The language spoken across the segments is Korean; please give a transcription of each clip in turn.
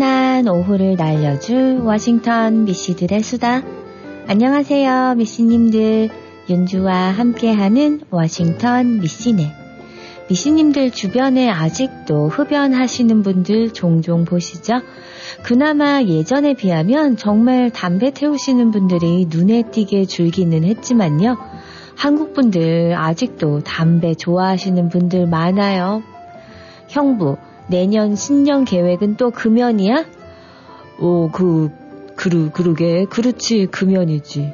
나른한 오후를 날려줄 워싱턴 미씨들의 수다. 안녕하세요, 미씨님들. 윤주와 함께하는 워싱턴 미씨네. 미씨님들 주변에 아직도 흡연하시는 분들 종종 보시죠? 그나마 예전에 비하면 정말 담배 태우시는 분들이 눈에 띄게 줄기는 했지만요. 한국 분들 아직도 담배 좋아하시는 분들 많아요. 형부, 내년 신년 계획은 또 금연이야? 어, 그, 그르, 그러게. 그렇지, 금연이지.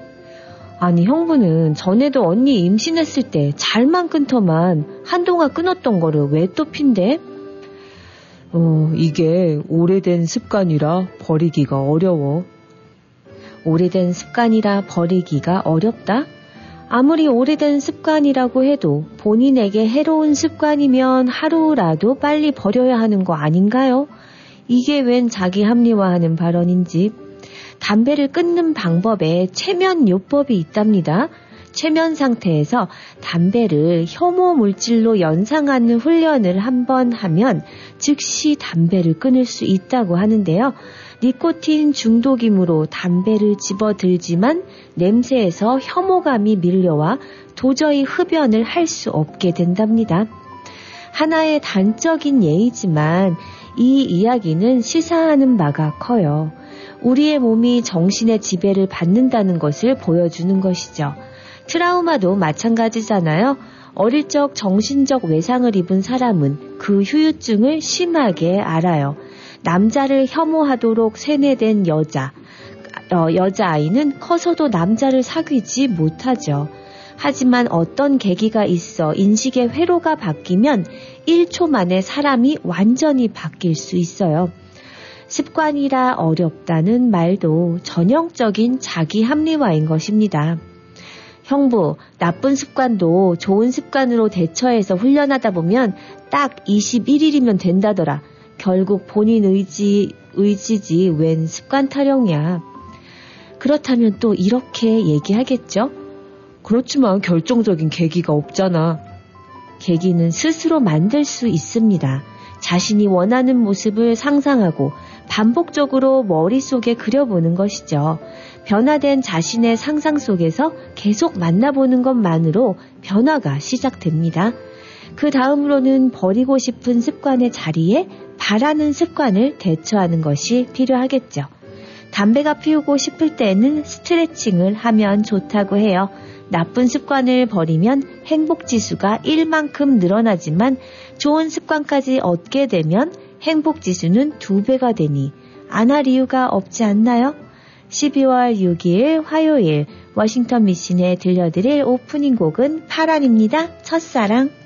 아니, 형부는 전에도 언니 임신했을 때 잘만 끊더만 한동안 끊었던 거를 왜 또 핀대? 어, 이게 오래된 습관이라 버리기가 어려워. 오래된 습관이라 버리기가 어렵다? 아무리 오래된 습관이라고 해도 본인에게 해로운 습관이면 하루라도 빨리 버려야 하는 거 아닌가요? 이게 웬 자기 합리화하는 발언인지. 담배를 끊는 방법에 체면 요법이 있답니다. 체면 상태에서 담배를 혐오 물질로 연상하는 훈련을 한번 하면 즉시 담배를 끊을 수 있다고 하는데요. 니코틴 중독이므로 담배를 집어들지만 냄새에서 혐오감이 밀려와 도저히 흡연을 할 수 없게 된답니다. 하나의 단적인 예이지만 이 이야기는 시사하는 바가 커요. 우리의 몸이 정신의 지배를 받는다는 것을 보여주는 것이죠. 트라우마도 마찬가지잖아요. 어릴 적 정신적 외상을 입은 사람은 그 후유증을 심하게 알아요. 남자를 혐오하도록 세뇌된 여자, 어, 여자아이는 커서도 남자를 사귀지 못하죠. 하지만 어떤 계기가 있어 인식의 회로가 바뀌면 1초 만에 사람이 완전히 바뀔 수 있어요. 습관이라 어렵다는 말도 전형적인 자기 합리화인 것입니다. 형부, 나쁜 습관도 좋은 습관으로 대처해서 훈련하다 보면 딱 21일이면 된다더라. 결국 본인 의지, 의지지 웬 습관 타령이야. 그렇다면 또 이렇게 얘기하겠죠? 그렇지만 결정적인 계기가 없잖아. 계기는 스스로 만들 수 있습니다. 자신이 원하는 모습을 상상하고 반복적으로 머릿속에 그려보는 것이죠. 변화된 자신의 상상 속에서 계속 만나보는 것만으로 변화가 시작됩니다. 그 다음으로는 버리고 싶은 습관의 자리에 바라는 습관을 대처하는 것이 필요하겠죠. 담배가 피우고 싶을 때는 스트레칭을 하면 좋다고 해요. 나쁜 습관을 버리면 행복 지수가 1만큼 늘어나지만 좋은 습관까지 얻게 되면 행복 지수는 2배가 되니 안 할 이유가 없지 않나요? 12월 6일 화요일 워싱턴 미신에 들려드릴 오프닝 곡은 파란입니다. 첫사랑.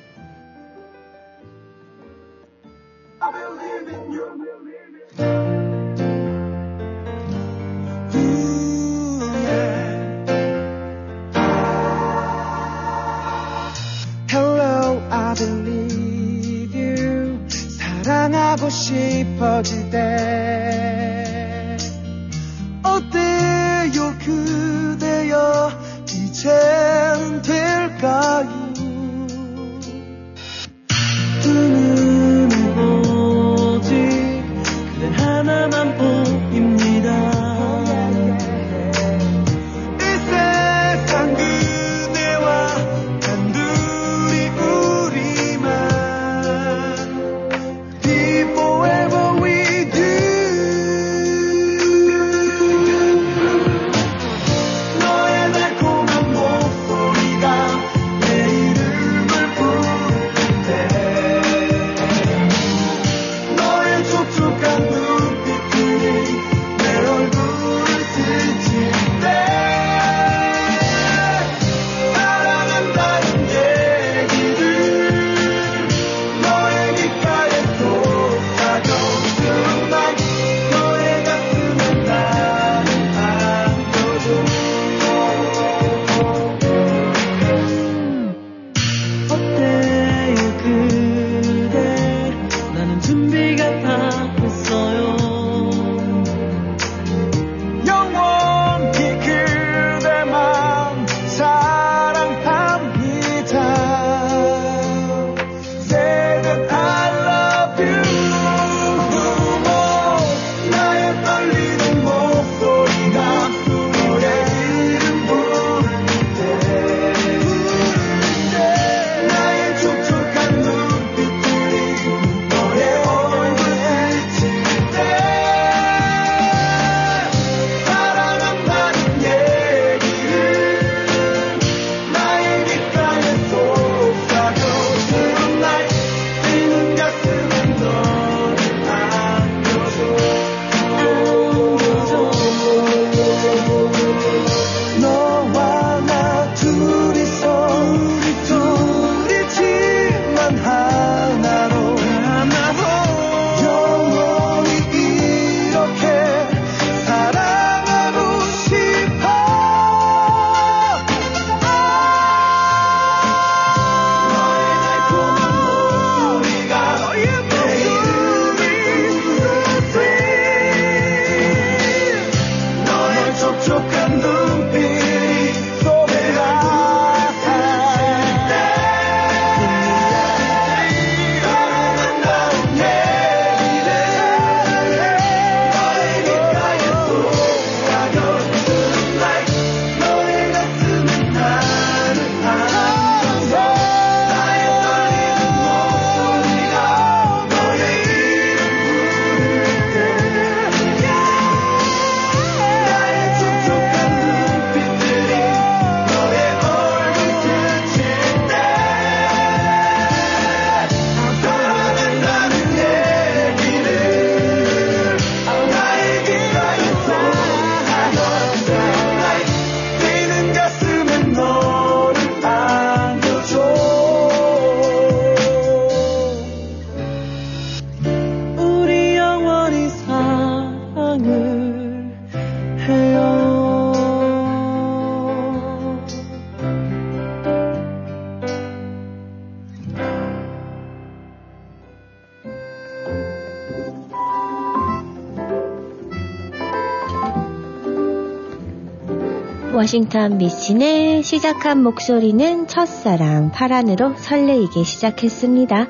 워싱턴 미신의 시작한 목소리는 첫사랑 파란으로 설레이게 시작했습니다.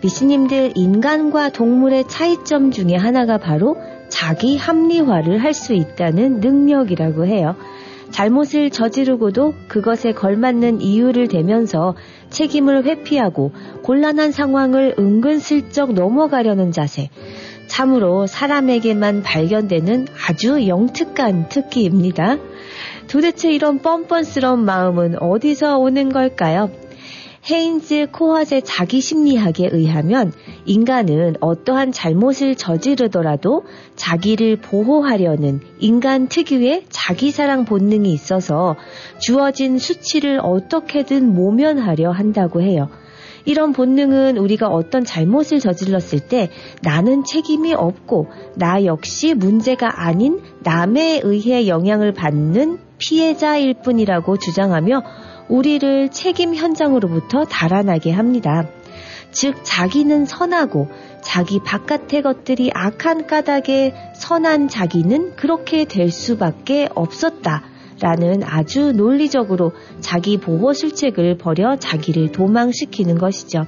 미신님들 인간과 동물의 차이점 중에 하나가 바로 자기 합리화를 할 수 있다는 능력이라고 해요. 잘못을 저지르고도 그것에 걸맞는 이유를 대면서 책임을 회피하고 곤란한 상황을 은근슬쩍 넘어가려는 자세. 참으로 사람에게만 발견되는 아주 영특한 특기입니다. 도대체 이런 뻔뻔스러운 마음은 어디서 오는 걸까요? 헤인즈 코아의 자기 심리학에 의하면 인간은 어떠한 잘못을 저지르더라도 자기를 보호하려는 인간 특유의 자기사랑 본능이 있어서 주어진 수치를 어떻게든 모면하려 한다고 해요. 이런 본능은 우리가 어떤 잘못을 저질렀을 때 나는 책임이 없고 나 역시 문제가 아닌 남에 의해 영향을 받는 피해자일 뿐이라고 주장하며 우리를 책임 현장으로부터 달아나게 합니다. 즉, 자기는 선하고 자기 바깥의 것들이 악한 까닭에 선한 자기는 그렇게 될 수밖에 없었다. 라는 아주 논리적으로 자기 보호 실책을 벌여 자기를 도망시키는 것이죠.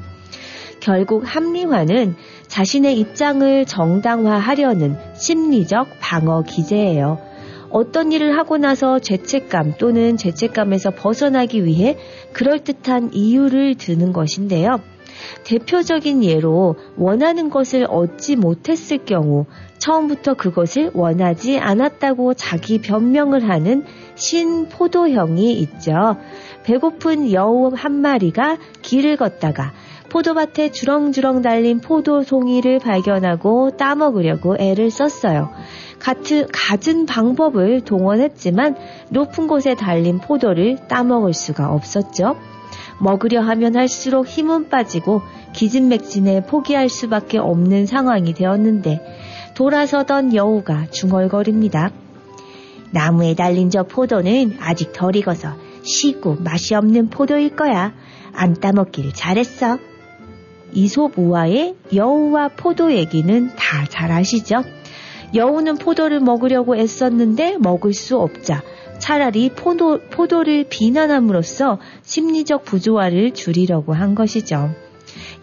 결국 합리화는 자신의 입장을 정당화하려는 심리적 방어 기제예요. 어떤 일을 하고 나서 죄책감 또는 죄책감에서 벗어나기 위해 그럴듯한 이유를 드는 것인데요. 대표적인 예로 원하는 것을 얻지 못했을 경우 처음부터 그것을 원하지 않았다고 자기 변명을 하는 신포도형이 있죠. 배고픈 여우 한 마리가 길을 걷다가 포도밭에 주렁주렁 달린 포도 송이를 발견하고 따먹으려고 애를 썼어요. 같은, 갖은 방법을 동원했지만 높은 곳에 달린 포도를 따먹을 수가 없었죠. 먹으려 하면 할수록 힘은 빠지고 기진맥진에 포기할 수밖에 없는 상황이 되었는데 돌아서던 여우가 중얼거립니다. 나무에 달린 저 포도는 아직 덜 익어서 시고 맛이 없는 포도일 거야. 안 따먹길 잘했어. 이솝 우화의 여우와 포도 얘기는 다 잘 아시죠? 여우는 포도를 먹으려고 애썼는데 먹을 수 없자 차라리 포도, 포도를 비난함으로써 심리적 부조화를 줄이려고 한 것이죠.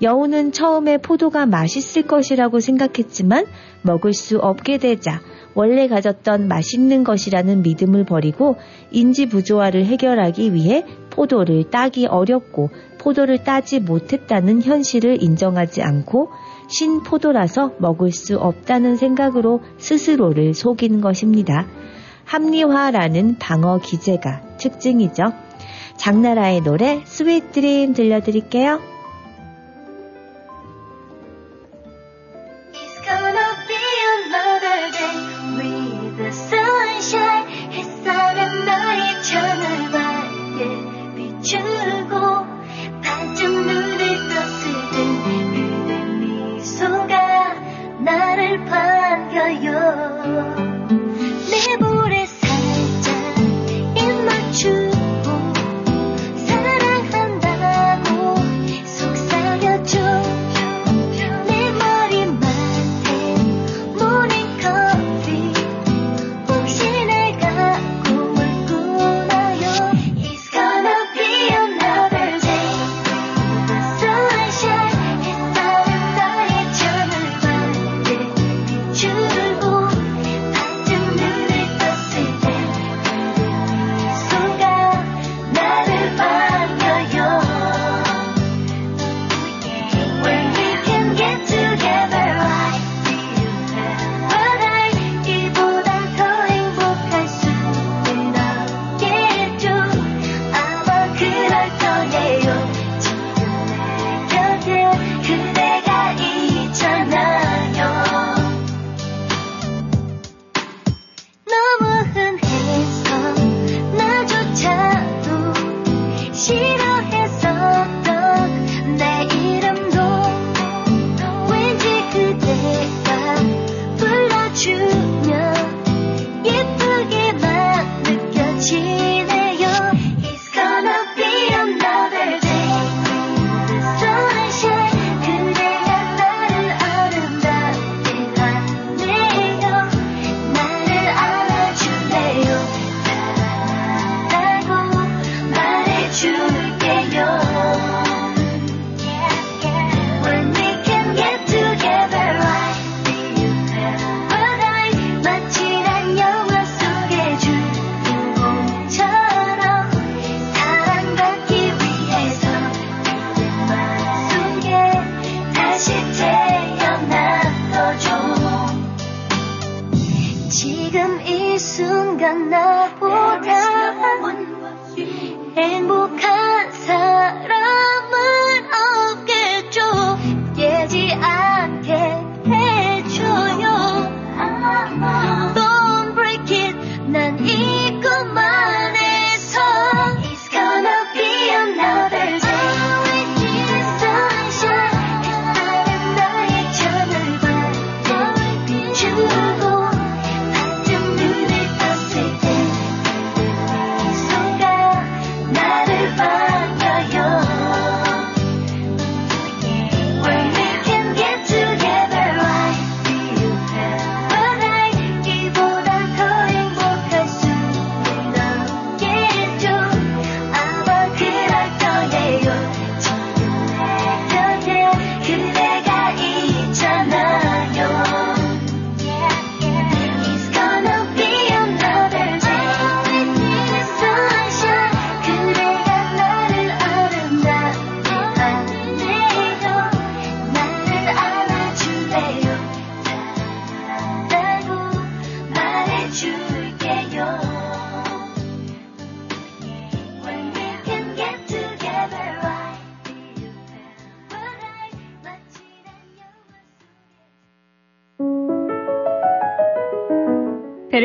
여우는 처음에 포도가 맛있을 것이라고 생각했지만 먹을 수 없게 되자 원래 가졌던 맛있는 것이라는 믿음을 버리고 인지 부조화를 해결하기 위해 포도를 따기 어렵고 포도를 따지 못했다는 현실을 인정하지 않고 신포도라서 먹을 수 없다는 생각으로 스스로를 속인 것입니다. 합리화라는 방어 기제가 특징이죠. 장나라의 노래 Sweet Dream 들려드릴게요. 반겨요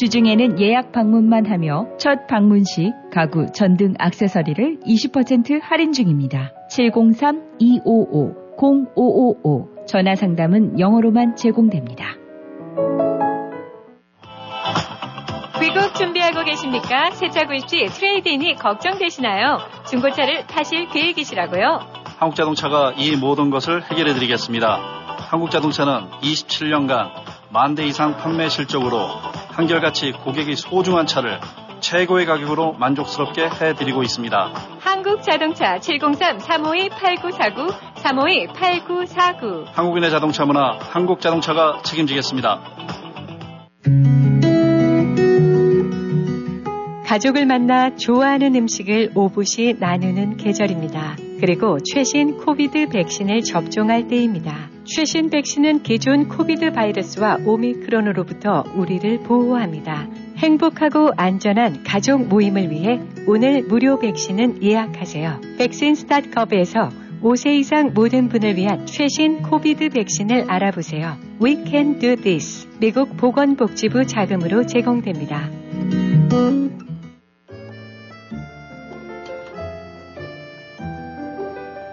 주중에는 예약 방문만 하며 첫 방문 시 가구 전등 액세서리를 20% 할인 중입니다. 703-255-0555 전화 상담은 영어로만 제공됩니다. 귀국 준비하고 계십니까? 세차 구입 시 트레이드인이 걱정되시나요? 중고차를 파실 계획이시라고요? 한국자동차가 이 모든 것을 해결해 드리겠습니다. 한국자동차는 27년간 만 대 이상 판매 실적으로 한결같이 고객이 소중한 차를 최고의 가격으로 만족스럽게 해드리고 있습니다. 한국 자동차 703-352-8949, 352-8949. 한국인의 자동차 문화, 한국자동차가 책임지겠습니다. 가족을 만나 좋아하는 음식을 오붓이 나누는 계절입니다. 그리고 최신 COVID 백신을 접종할 때입니다. 최신 백신은 기존 COVID 바이러스와 오미크론으로부터 우리를 보호합니다. 행복하고 안전한 가족 모임을 위해 오늘 무료 백신은 예약하세요. vaccines.gov에서 5세 이상 모든 분을 위한 최신 COVID 백신을 알아보세요. We can do this. 미국 보건복지부 자금으로 제공됩니다.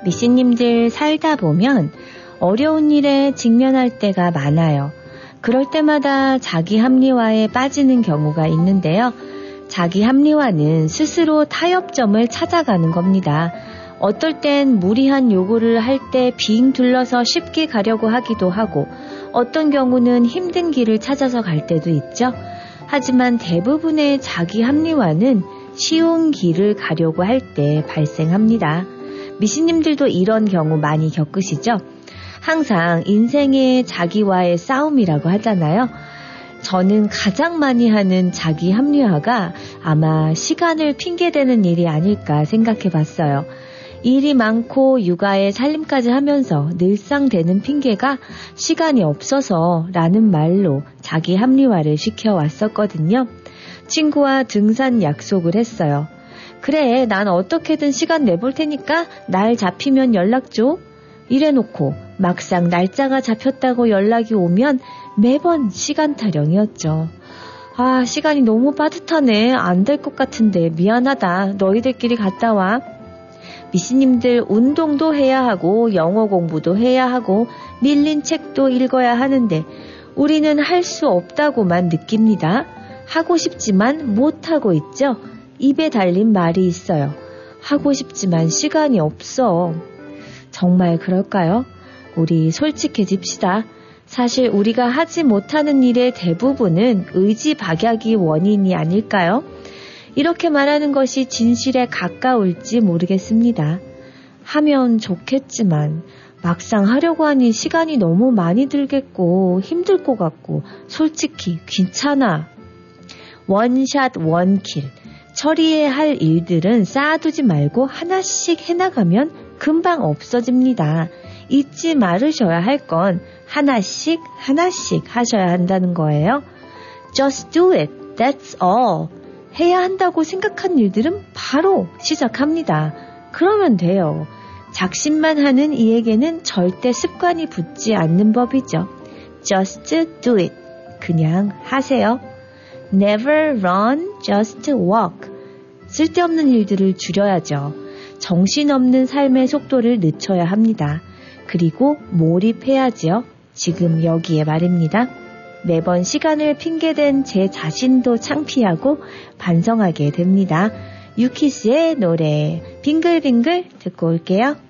미씨님들 살다 보면 어려운 일에 직면할 때가 많아요. 그럴 때마다 자기 합리화에 빠지는 경우가 있는데요. 자기 합리화는 스스로 타협점을 찾아가는 겁니다. 어떨 땐 무리한 요구를 할 때 빙 둘러서 쉽게 가려고 하기도 하고, 어떤 경우는 힘든 길을 찾아서 갈 때도 있죠. 하지만 대부분의 자기 합리화는 쉬운 길을 가려고 할 때 발생합니다. 미신님들도 이런 경우 많이 겪으시죠? 항상 인생의 자기와의 싸움이라고 하잖아요. 저는 가장 많이 하는 자기 합리화가 아마 시간을 핑계대는 일이 아닐까 생각해 봤어요. 일이 많고 육아에 살림까지 하면서 늘상 되는 핑계가 시간이 없어서 라는 말로 자기 합리화를 시켜왔었거든요. 친구와 등산 약속을 했어요. 그래, 난 어떻게든 시간 내볼 테니까 날 잡히면 연락 줘. 이래놓고 막상 날짜가 잡혔다고 연락이 오면 매번 시간 타령이었죠. 아, 시간이 너무 빠듯하네. 안 될 것 같은데 미안하다. 너희들끼리 갔다 와. 미씨님들 운동도 해야 하고 영어 공부도 해야 하고 밀린 책도 읽어야 하는데 우리는 할 수 없다고만 느낍니다. 하고 싶지만 못하고 있죠. 입에 달린 말이 있어요. 하고 싶지만 시간이 없어. 정말 그럴까요? 우리 솔직해집시다. 사실 우리가 하지 못하는 일의 대부분은 의지 박약이 원인이 아닐까요? 이렇게 말하는 것이 진실에 가까울지 모르겠습니다. 하면 좋겠지만 막상 하려고 하니 시간이 너무 많이 들겠고 힘들 것 같고 솔직히 귀찮아. 원샷 원킬. 처리해야 할 일들은 쌓아두지 말고 하나씩 해나가면 금방 없어집니다. 잊지 말으셔야 할 건 하나씩 하나씩 하셔야 한다는 거예요. Just do it. That's all. 해야 한다고 생각한 일들은 바로 시작합니다. 그러면 돼요. 작심만 하는 이에게는 절대 습관이 붙지 않는 법이죠. Just do it. 그냥 하세요. Never run, just walk. 쓸데없는 일들을 줄여야죠. 정신없는 삶의 속도를 늦춰야 합니다. 그리고 몰입해야지요. 지금 여기에 말입니다. 매번 시간을 핑계댄 제 자신도 창피하고 반성하게 됩니다. 유키스의 노래 빙글빙글 듣고 올게요.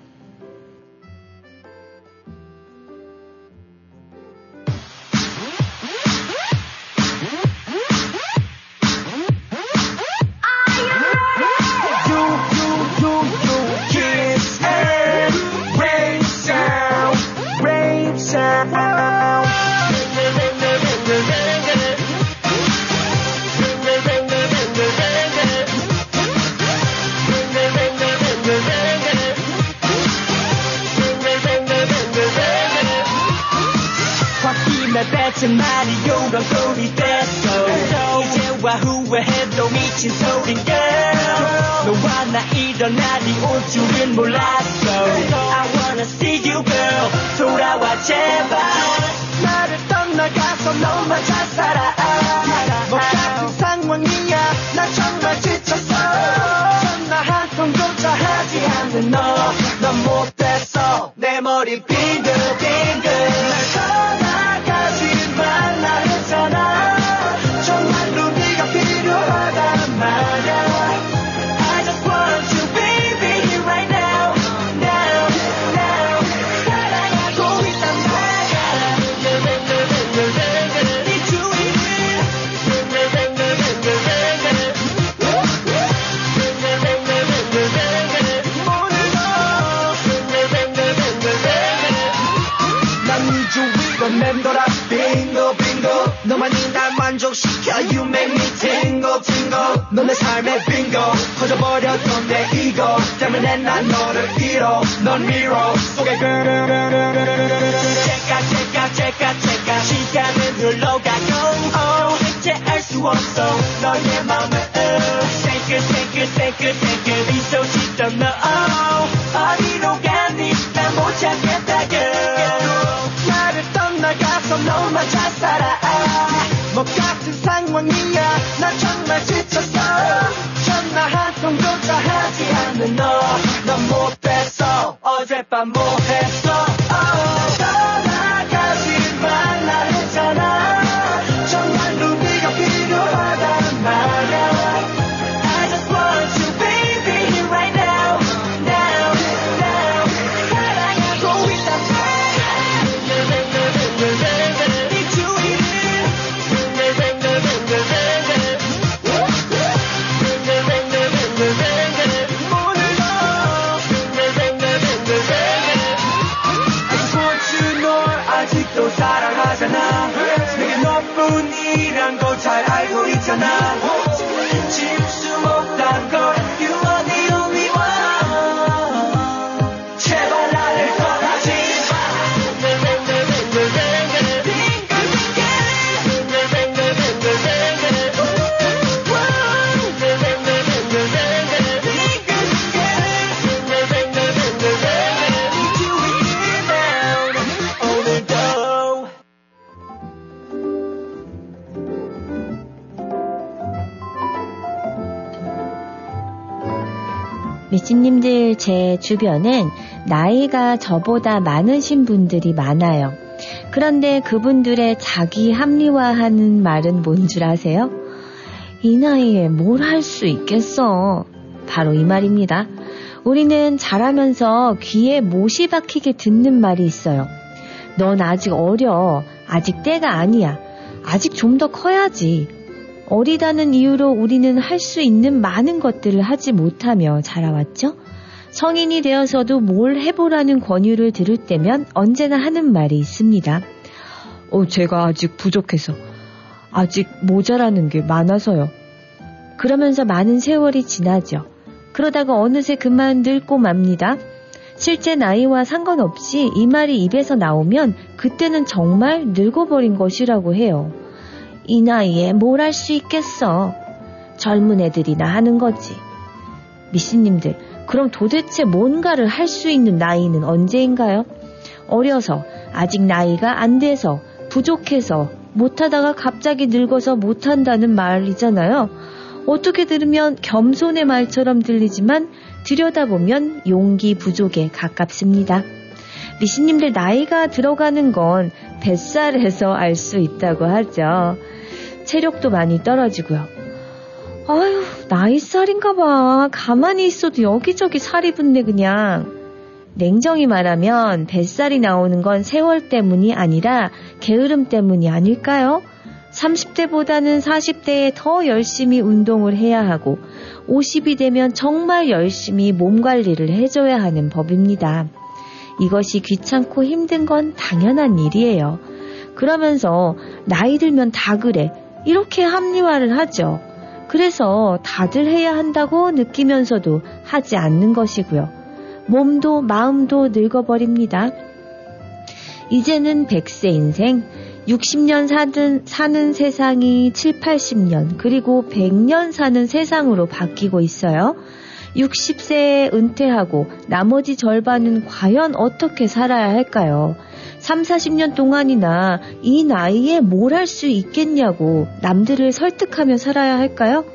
홧김에 뱉은 말이 요런 꼴이 됐어. 이제와 후회해도 미친 소린 girl. 너와 나 일어나니 올 줄은 몰랐어. I wanna see you girl. 돌아와 제발. 나를 떠나가서 너만 잘 살아 미친님들 제 주변엔 나이가 저보다 많으신 분들이 많아요. 그런데 그분들의 자기 합리화하는 말은 뭔 줄 아세요? 이 나이에 뭘 할 수 있겠어. 바로 이 말입니다. 우리는 자라면서 귀에 못이 박히게 듣는 말이 있어요. 넌 아직 어려. 아직 때가 아니야. 아직 좀 더 커야지. 어리다는 이유로 우리는 할 수 있는 많은 것들을 하지 못하며 자라왔죠? 성인이 되어서도 뭘 해보라는 권유를 들을 때면 언제나 하는 말이 있습니다. 어, 제가 아직 부족해서, 아직 모자라는 게 많아서요. 그러면서 많은 세월이 지나죠. 그러다가 어느새 그만 늙고 맙니다. 실제 나이와 상관없이 이 말이 입에서 나오면 그때는 정말 늙어버린 것이라고 해요. 이 나이에 뭘 할 수 있겠어. 젊은 애들이나 하는 거지. 미씨님들, 그럼 도대체 뭔가를 할 수 있는 나이는 언제인가요? 어려서, 아직 나이가 안 돼서, 부족해서, 못하다가 갑자기 늙어서 못한다는 말이잖아요. 어떻게 들으면 겸손의 말처럼 들리지만 들여다보면 용기 부족에 가깝습니다. 미신님들 나이가 들어가는 건 뱃살에서 알 수 있다고 하죠. 체력도 많이 떨어지고요. 아유, 나이 살인가 봐. 가만히 있어도 여기저기 살이 붙네, 그냥. 냉정히 말하면 뱃살이 나오는 건 세월 때문이 아니라 게으름 때문이 아닐까요? 30대보다는 40대에 더 열심히 운동을 해야 하고 50이 되면 정말 열심히 몸 관리를 해줘야 하는 법입니다. 이것이 귀찮고 힘든 건 당연한 일이에요. 그러면서 나이 들면 다 그래. 이렇게 합리화를 하죠. 그래서 다들 해야 한다고 느끼면서도 하지 않는 것이고요. 몸도 마음도 늙어버립니다. 이제는 100세 인생, 60년 사는, 사는 세상이 7, 80년, 그리고 100년 사는 세상으로 바뀌고 있어요. 60세에 은퇴하고 나머지 절반은 과연 어떻게 살아야 할까요? 3, 40년 동안이나 이 나이에 뭘 할 수 있겠냐고 남들을 설득하며 살아야 할까요?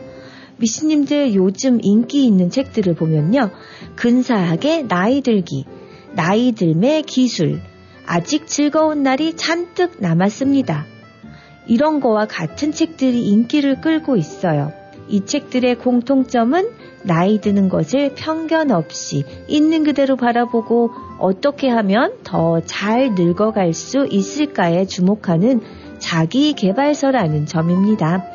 미씨님들 요즘 인기 있는 책들을 보면요. 근사하게 나이 들기, 나이 들매 기술, 아직 즐거운 날이 잔뜩 남았습니다. 이런 거와 같은 책들이 인기를 끌고 있어요. 이 책들의 공통점은 나이 드는 것을 편견 없이 있는 그대로 바라보고 어떻게 하면 더 잘 늙어갈 수 있을까에 주목하는 자기 개발서라는 점입니다.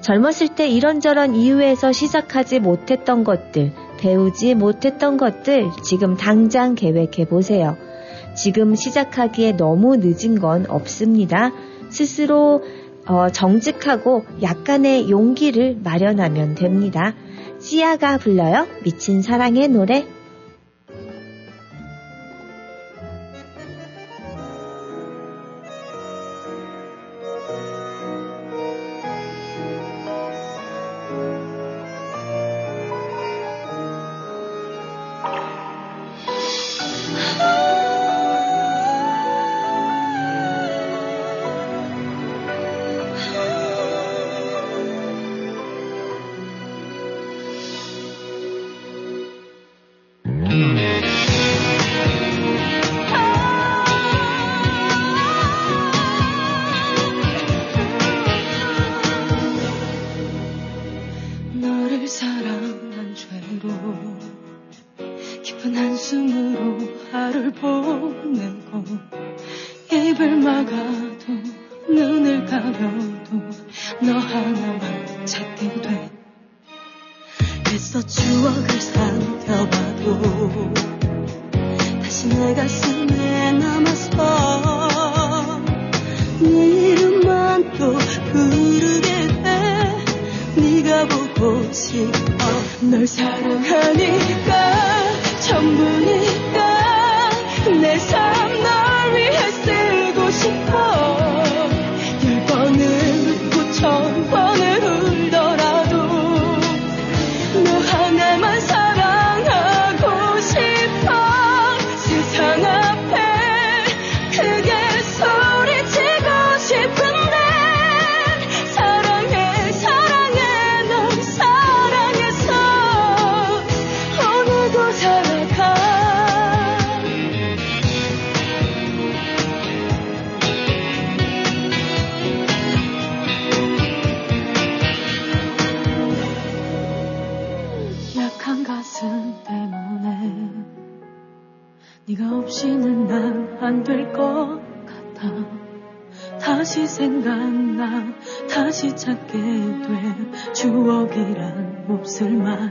젊었을 때 이런저런 이유에서 시작하지 못했던 것들, 배우지 못했던 것들 지금 당장 계획해 보세요. 지금 시작하기에 너무 늦은 건 없습니다. 스스로 어, 정직하고 약간의 용기를 마련하면 됩니다. 시아가 불러요. 미친 사랑의 노래. 몹쓸 말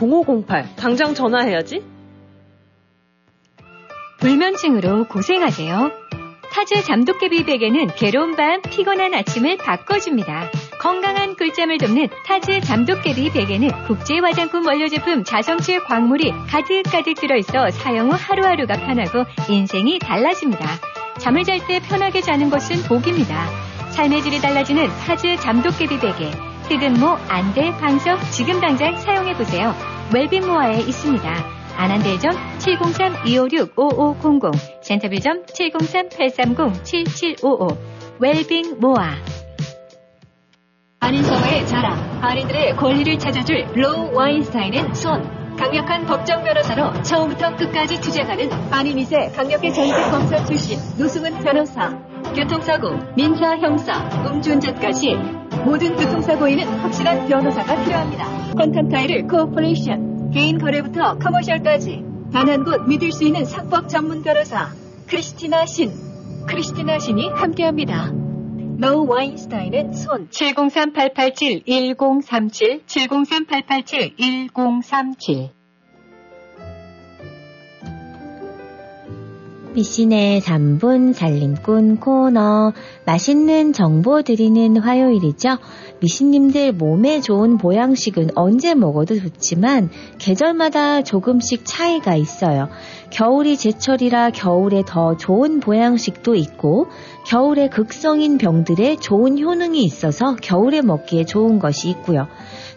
703-206-0508. 당장 전화해야지. 불면증으로 고생하세요. 타즈 잠도깨비 베개는 괴로운 밤, 피곤한 아침을 바꿔줍니다. 건강한 꿀잠을 돕는 타즈 잠도깨비 베개는 국제 화장품 원료 제품 자성칠 광물이 가득가득 들어있어 사용 후 하루하루가 편하고 인생이 달라집니다. 잠을 잘 때 편하게 자는 것은 복입니다. 삶의 질이 달라지는 타즈 잠도깨비 베개. 흑은모, 안대, 방석 지금 당장 사용해보세요. 웰빙모아에 있습니다. 애난데일점 703-256-5500 센터빌점 703-830-7755 웰빙 모아 한인사회의 자랑 한인들의 권리를 찾아줄 로우 와인스타인은 손 강력한 법정 변호사로 처음부터 끝까지 투쟁하는 한인 2세 강력의 전직 검사 출신 노승은 변호사 교통사고, 민사, 형사, 음주운전까지 모든 교통사고에는 확실한 변호사가 필요합니다. Quantum Title Corporation 개인 거래부터 commercial까지 단 한 곳 믿을 수 있는 상법 전문 변호사 크리스티나 신 크리스티나 신이 함께합니다. 로우 와인스타인은 손 703-887-1037 703-887-1037 미씨네 3분 살림꾼 코너. 맛있는 정보 드리는 화요일이죠. 미신님들 몸에 좋은 보양식은 언제 먹어도 좋지만 계절마다 조금씩 차이가 있어요. 겨울이 제철이라 겨울에 더 좋은 보양식도 있고 겨울에 극성인 병들에 좋은 효능이 있어서 겨울에 먹기에 좋은 것이 있고요.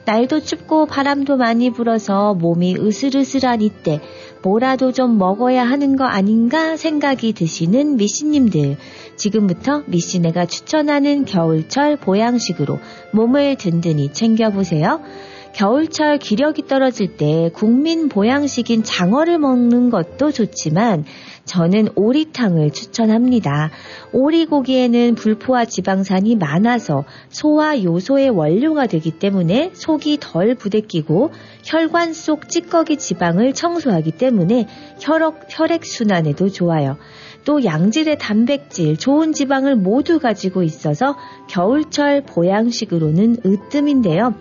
날도 춥고 바람도 많이 불어서 몸이 으슬으슬한 이때 뭐라도 좀 먹어야 하는 거 아닌가 생각이 드시는 미씨님들. 지금부터 미씨네가 추천하는 겨울철 보양식으로 몸을 든든히 챙겨보세요. 겨울철 기력이 떨어질 때 국민 보양식인 장어를 먹는 것도 좋지만 저는 오리탕을 추천합니다. 오리고기에는 불포화 지방산이 많아서 소화 요소의 원료가 되기 때문에 속이 덜 부대끼고 혈관 속 찌꺼기 지방을 청소하기 때문에 혈액, 혈액순환에도 좋아요. 또 양질의 단백질, 좋은 지방을 모두 가지고 있어서 겨울철 보양식으로는 으뜸인데요.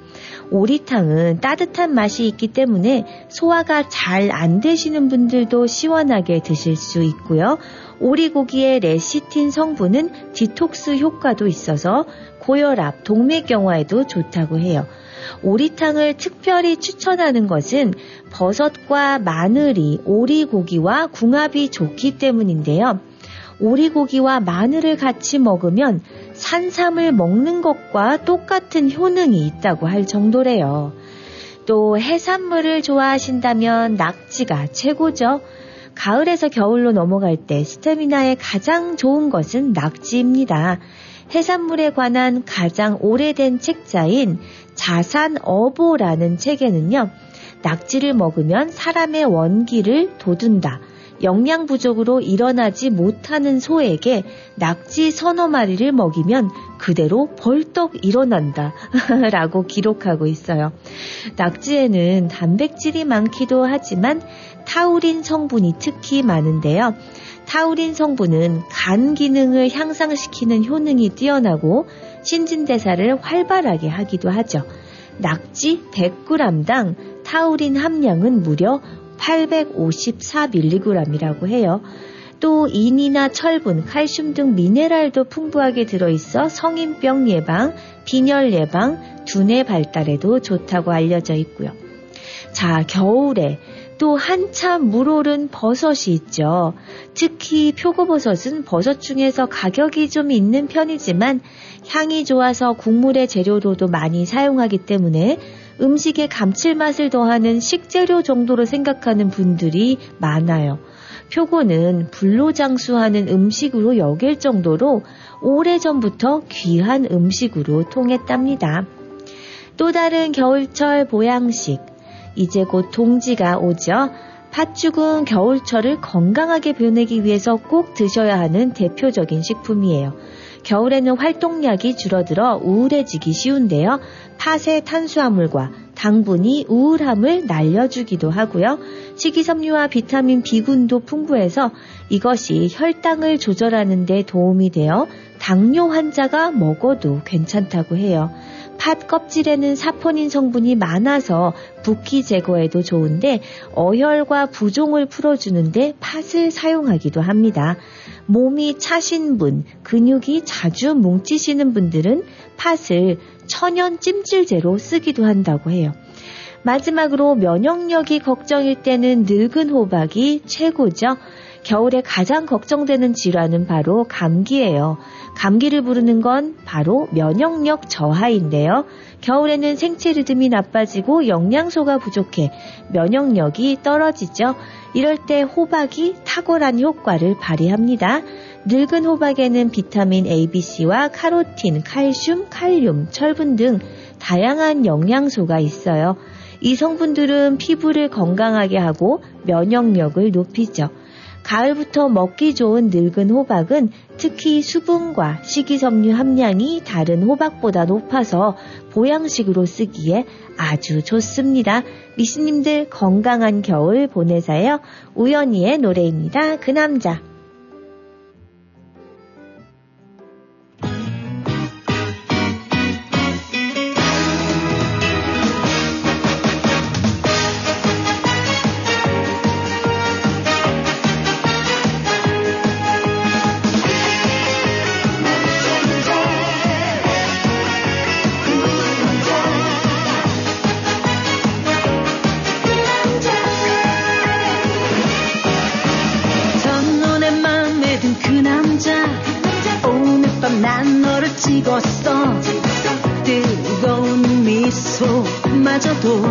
오리탕은 따뜻한 맛이 있기 때문에 소화가 잘 안 되시는 분들도 시원하게 드실 수 있고요. 오리고기의 레시틴 성분은 디톡스 효과도 있어서 고혈압, 동맥경화에도 좋다고 해요. 오리탕을 특별히 추천하는 것은 버섯과 마늘이 오리고기와 궁합이 좋기 때문인데요. 오리고기와 마늘을 같이 먹으면 산삼을 먹는 것과 똑같은 효능이 있다고 할 정도래요. 또 해산물을 좋아하신다면 낙지가 최고죠. 가을에서 겨울로 넘어갈 때 스태미나에 가장 좋은 것은 낙지입니다. 해산물에 관한 가장 오래된 책자인 자산어보라는 책에는요, 낙지를 먹으면 사람의 원기를 돋운다. 영양 부족으로 일어나지 못하는 소에게 낙지 서너 마리를 먹이면 그대로 벌떡 일어난다. 라고 기록하고 있어요. 낙지에는 단백질이 많기도 하지만 타우린 성분이 특히 많은데요. 타우린 성분은 간 기능을 향상시키는 효능이 뛰어나고 신진대사를 활발하게 하기도 하죠. 낙지 100g당 타우린 함량은 무려 854mg이라고 해요. 또 인이나 철분, 칼슘 등 미네랄도 풍부하게 들어있어 성인병 예방, 빈혈 예방, 두뇌 발달에도 좋다고 알려져 있고요. 자, 겨울에 또 한참 물오른 버섯이 있죠. 특히 표고버섯은 버섯 중에서 가격이 좀 있는 편이지만 향이 좋아서 국물의 재료로도 많이 사용하기 때문에 음식의 감칠맛을 더하는 식재료 정도로 생각하는 분들이 많아요. 표고는 불로장수하는 음식으로 여길 정도로 오래전부터 귀한 음식으로 통했답니다. 또 다른 겨울철 보양식. 이제 곧 동지가 오죠. 팥죽은 겨울철을 건강하게 보내기 위해서 꼭 드셔야 하는 대표적인 식품이에요. 겨울에는 활동량이 줄어들어 우울해지기 쉬운데요. 팥의 탄수화물과 당분이 우울함을 날려주기도 하고요. 식이섬유와 비타민 B군도 풍부해서 이것이 혈당을 조절하는 데 도움이 되어 당뇨 환자가 먹어도 괜찮다고 해요. 팥 껍질에는 사포닌 성분이 많아서 붓기 제거에도 좋은데 어혈과 부종을 풀어주는데 팥을 사용하기도 합니다. 몸이 차신 분, 근육이 자주 뭉치시는 분들은 팥을 천연 찜질제로 쓰기도 한다고 해요. 마지막으로 면역력이 걱정일 때는 늙은 호박이 최고죠. 겨울에 가장 걱정되는 질환은 바로 감기예요. 감기를 부르는 건 바로 면역력 저하인데요. 겨울에는 생체 리듬이 나빠지고 영양소가 부족해 면역력이 떨어지죠. 이럴 때 호박이 탁월한 효과를 발휘합니다. 늙은 호박에는 비타민 A, B, C와 카로틴, 칼슘, 칼륨, 철분 등 다양한 영양소가 있어요. 이 성분들은 피부를 건강하게 하고 면역력을 높이죠. 가을부터 먹기 좋은 늙은 호박은 특히 수분과 식이섬유 함량이 다른 호박보다 높아서 보양식으로 쓰기에 아주 좋습니다. 미신님들 건강한 겨울 보내세요. 우연히의 노래입니다. 그 남자. 난 너를 찍었어. 뜨거운 미소마저도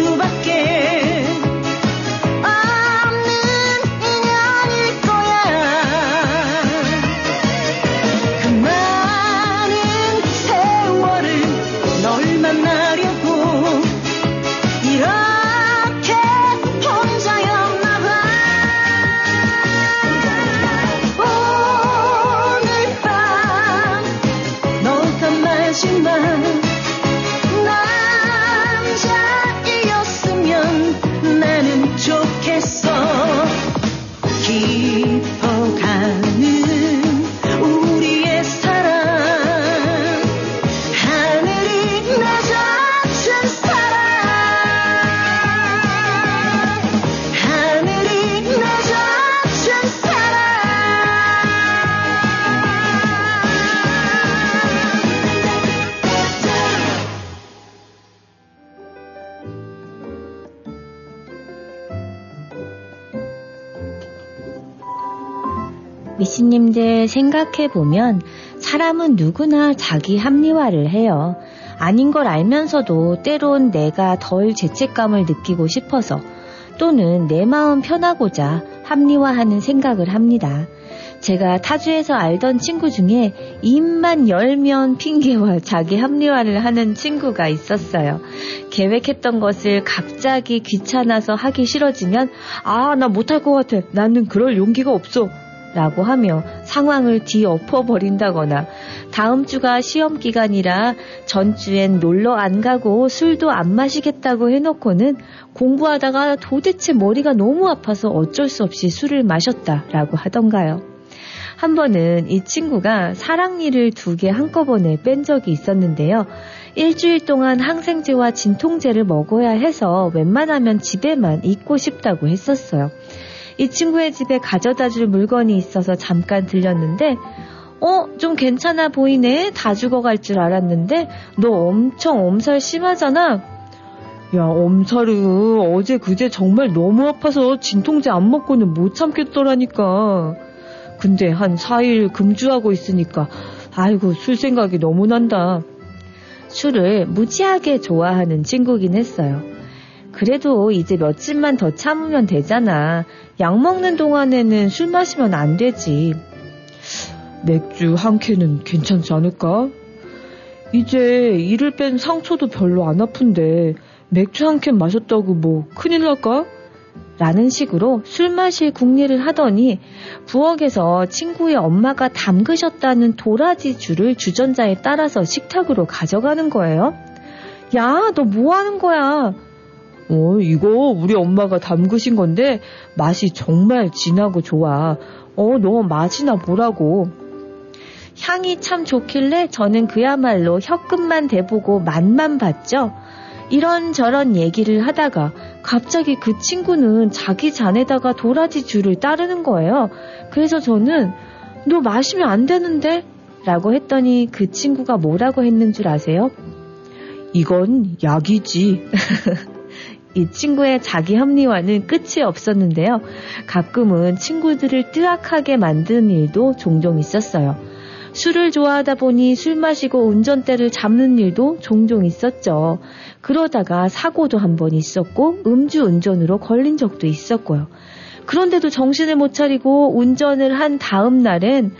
no vaqueiro. 생각해보면 사람은 누구나 자기 합리화를 해요. 아닌 걸 알면서도 때론 내가 덜 죄책감을 느끼고 싶어서 또는 내 마음 편하고자 합리화하는 생각을 합니다. 제가 타주에서 알던 친구 중에 입만 열면 핑계와 자기 합리화를 하는 친구가 있었어요. 계획했던 것을 갑자기 귀찮아서 하기 싫어지면 아, 나 못할 것 같아. 나는 그럴 용기가 없어. 라고 하며 상황을 뒤엎어 버린다거나 다음 주가 시험 기간이라 전주엔 놀러 안 가고 술도 안 마시겠다고 해놓고는 공부하다가 도대체 머리가 너무 아파서 어쩔 수 없이 술을 마셨다 라고 하던가요. 한 번은 이 친구가 사랑니를 두 개 한꺼번에 뺀 적이 있었는데요. 일주일 동안 항생제와 진통제를 먹어야 해서 웬만하면 집에만 있고 싶다고 했었어요. 이 친구의 집에 가져다 줄 물건이 있어서 잠깐 들렸는데, 어, 좀 괜찮아 보이네? 다 죽어갈 줄 알았는데, 너 엄청 엄살 심하잖아? 야, 엄살은 어제 그제 정말 너무 아파서 진통제 안 먹고는 못 참겠더라니까. 근데 한 4일 금주하고 있으니까, 아이고, 술 생각이 너무 난다. 술을 무지하게 좋아하는 친구긴 했어요. 그래도 이제 며칠만 더 참으면 되잖아. 약 먹는 동안에는 술 마시면 안 되지. 맥주 한 캔은 괜찮지 않을까? 이제 이를 뺀 상처도 별로 안 아픈데 맥주 한 캔 마셨다고 뭐 큰일 날까? 라는 식으로 술 마실 궁리를 하더니 부엌에서 친구의 엄마가 담그셨다는 도라지 줄을 주전자에 따라서 식탁으로 가져가는 거예요. 야, 너 뭐 하는 거야? 어, 이거 우리 엄마가 담그신 건데 맛이 정말 진하고 좋아. 어, 너 맛이나 보라고. 향이 참 좋길래 저는 그야말로 혀끝만 대보고 맛만 봤죠. 이런저런 얘기를 하다가 갑자기 그 친구는 자기 잔에다가 도라지 줄을 따르는 거예요. 그래서 저는 너 마시면 안 되는데? 라고 했더니 그 친구가 뭐라고 했는 줄 아세요? 이건 약이지. 이 친구의 자기 합리화는 끝이 없었는데요. 가끔은 친구들을 뜨악하게 만드는 일도 종종 있었어요. 술을 좋아하다 보니 술 마시고 운전대를 잡는 일도 종종 있었죠. 그러다가 사고도 한 번 있었고 음주 운전으로 걸린 적도 있었고요. 그런데도 정신을 못 차리고 운전을 한 다음 날엔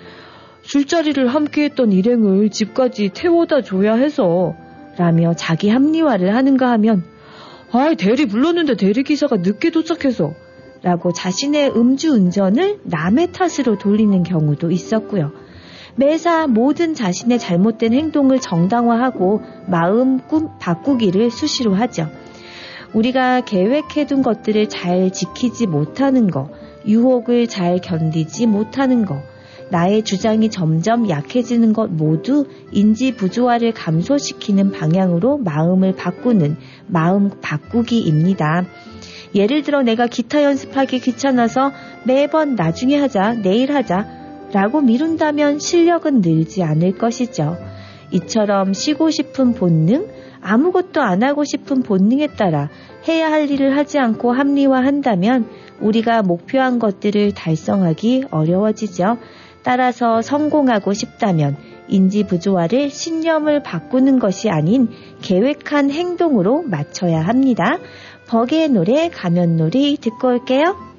술자리를 함께 했던 일행을 집까지 태워다 줘야 해서 라며 자기 합리화를 하는가 하면 아, 대리 불렀는데 대리기사가 늦게 도착해서 라고 자신의 음주운전을 남의 탓으로 돌리는 경우도 있었고요. 매사 모든 자신의 잘못된 행동을 정당화하고 마음 꿈 바꾸기를 수시로 하죠. 우리가 계획해둔 것들을 잘 지키지 못하는 것, 유혹을 잘 견디지 못하는 것, 나의 주장이 점점 약해지는 것 모두 인지 부조화를 감소시키는 방향으로 마음을 바꾸는 마음 바꾸기입니다. 예를 들어 내가 기타 연습하기 귀찮아서 매번 나중에 하자, 내일 하자 라고 미룬다면 실력은 늘지 않을 것이죠. 이처럼 쉬고 싶은 본능, 아무것도 안 하고 싶은 본능에 따라 해야 할 일을 하지 않고 합리화한다면 우리가 목표한 것들을 달성하기 어려워지죠. 따라서 성공하고 싶다면 인지 부조화를 신념을 바꾸는 것이 아닌 계획한 행동으로 맞춰야 합니다. 버게의 노래 가면놀이 듣고 올게요.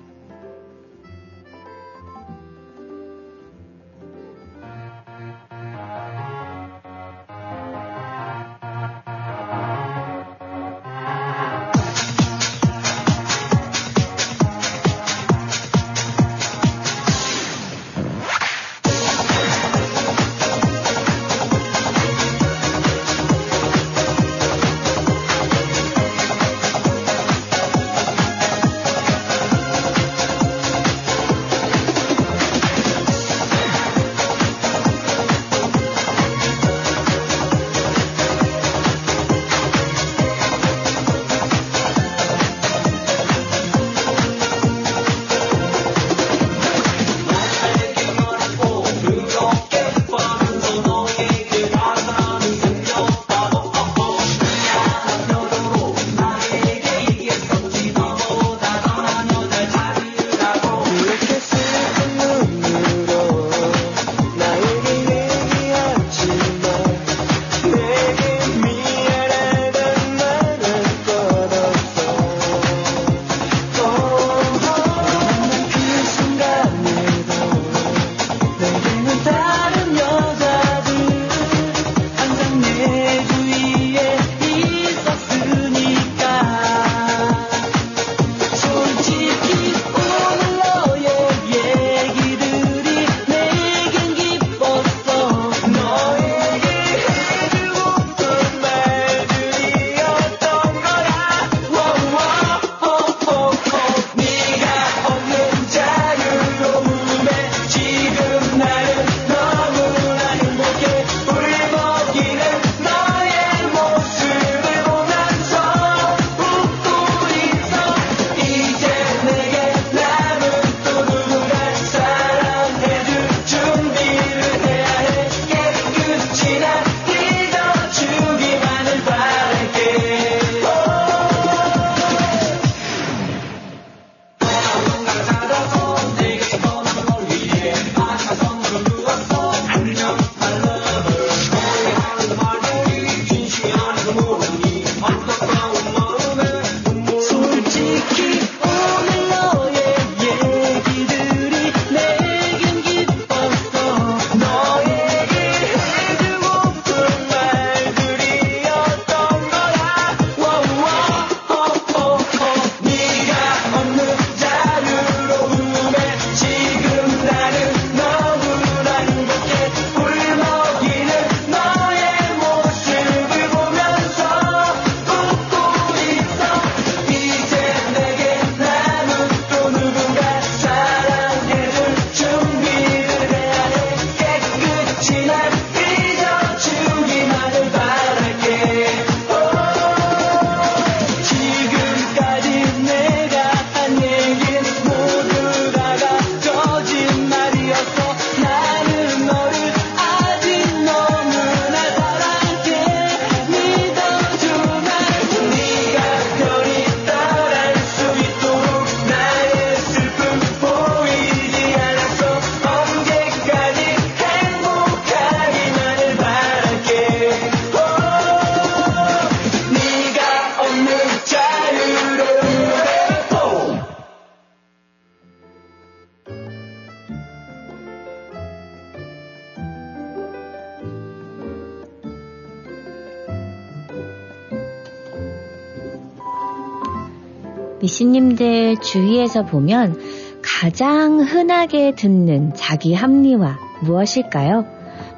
미씨님들 주위에서 보면 가장 흔하게 듣는 자기 합리화 무엇일까요?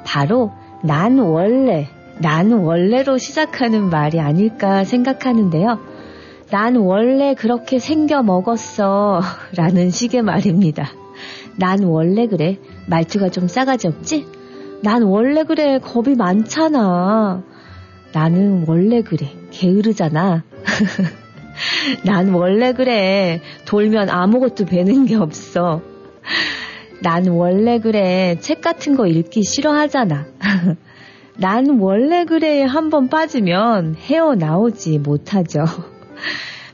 바로 난 원래, 난 원래로 시작하는 말이 아닐까 생각하는데요. 난 원래 그렇게 생겨 먹었어. 라는 식의 말입니다. 난 원래 그래. 말투가 좀 싸가지 없지? 난 원래 그래. 겁이 많잖아. 나는 원래 그래. 게으르잖아. 난 원래 그래. 돌면 아무것도 배는 게 없어. 난 원래 그래. 책 같은 거 읽기 싫어하잖아. 난 원래 그래. 한번 빠지면 헤어나오지 못하죠.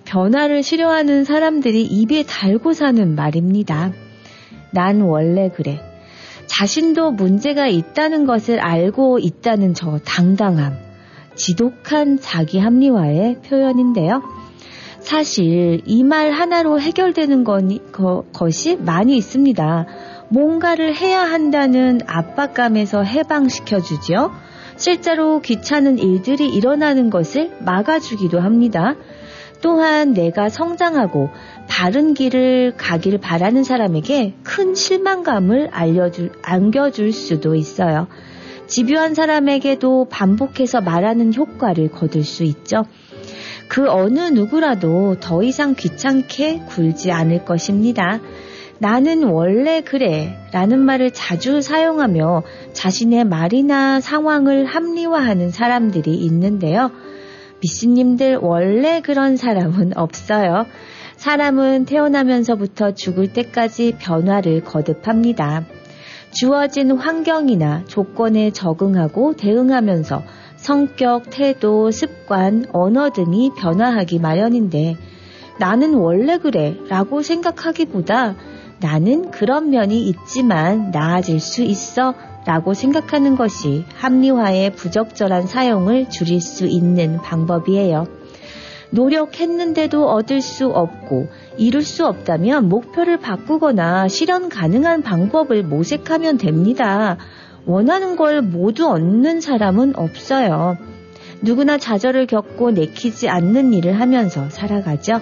변화를 싫어하는 사람들이 입에 달고 사는 말입니다. 난 원래 그래. 자신도 문제가 있다는 것을 알고 있다는 저 당당함. 지독한 자기 합리화의 표현인데요. 사실 이 말 하나로 해결되는 거니, 거, 것이 많이 있습니다. 뭔가를 해야 한다는 압박감에서 해방시켜주죠. 실제로 귀찮은 일들이 일어나는 것을 막아주기도 합니다. 또한 내가 성장하고 바른 길을 가기를 바라는 사람에게 큰 실망감을 알려줄, 안겨줄 수도 있어요. 집요한 사람에게도 반복해서 말하는 효과를 거둘 수 있죠. 그 어느 누구라도 더 이상 귀찮게 굴지 않을 것입니다. 나는 원래 그래 라는 말을 자주 사용하며 자신의 말이나 상황을 합리화하는 사람들이 있는데요. 미씨님들 원래 그런 사람은 없어요. 사람은 태어나면서부터 죽을 때까지 변화를 거듭합니다. 주어진 환경이나 조건에 적응하고 대응하면서 성격, 태도, 습관, 언어 등이 변화하기 마련인데 나는 원래 그래 라고 생각하기보다 나는 그런 면이 있지만 나아질 수 있어 라고 생각하는 것이 합리화의 부적절한 사용을 줄일 수 있는 방법이에요. 노력했는데도 얻을 수 없고 이룰 수 없다면 목표를 바꾸거나 실현 가능한 방법을 모색하면 됩니다. 원하는 걸 모두 얻는 사람은 없어요. 누구나 좌절을 겪고 내키지 않는 일을 하면서 살아가죠.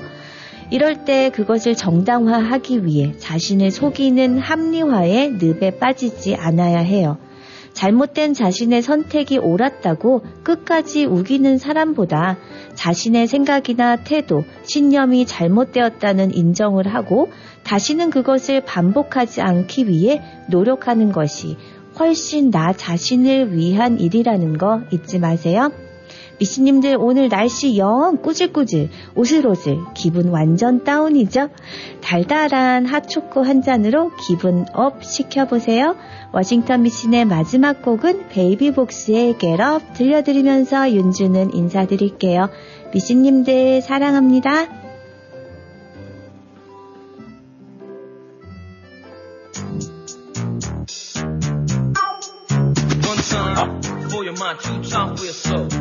이럴 때 그것을 정당화하기 위해 자신을 속이는 합리화의 늪에 빠지지 않아야 해요. 잘못된 자신의 선택이 옳았다고 끝까지 우기는 사람보다 자신의 생각이나 태도, 신념이 잘못되었다는 인정을 하고 다시는 그것을 반복하지 않기 위해 노력하는 것이 훨씬 나 자신을 위한 일이라는 거 잊지 마세요. 미씨님들 오늘 날씨 영 꾸질꾸질 오슬오슬 기분 완전 다운이죠? 달달한 핫초코 한 잔으로 기분 up 시켜보세요. 워싱턴 미씨네 마지막 곡은 베이비복스의 Up 들려드리면서 윤주는 인사드릴게요. 미신님들 사랑합니다. Too tough for we're so.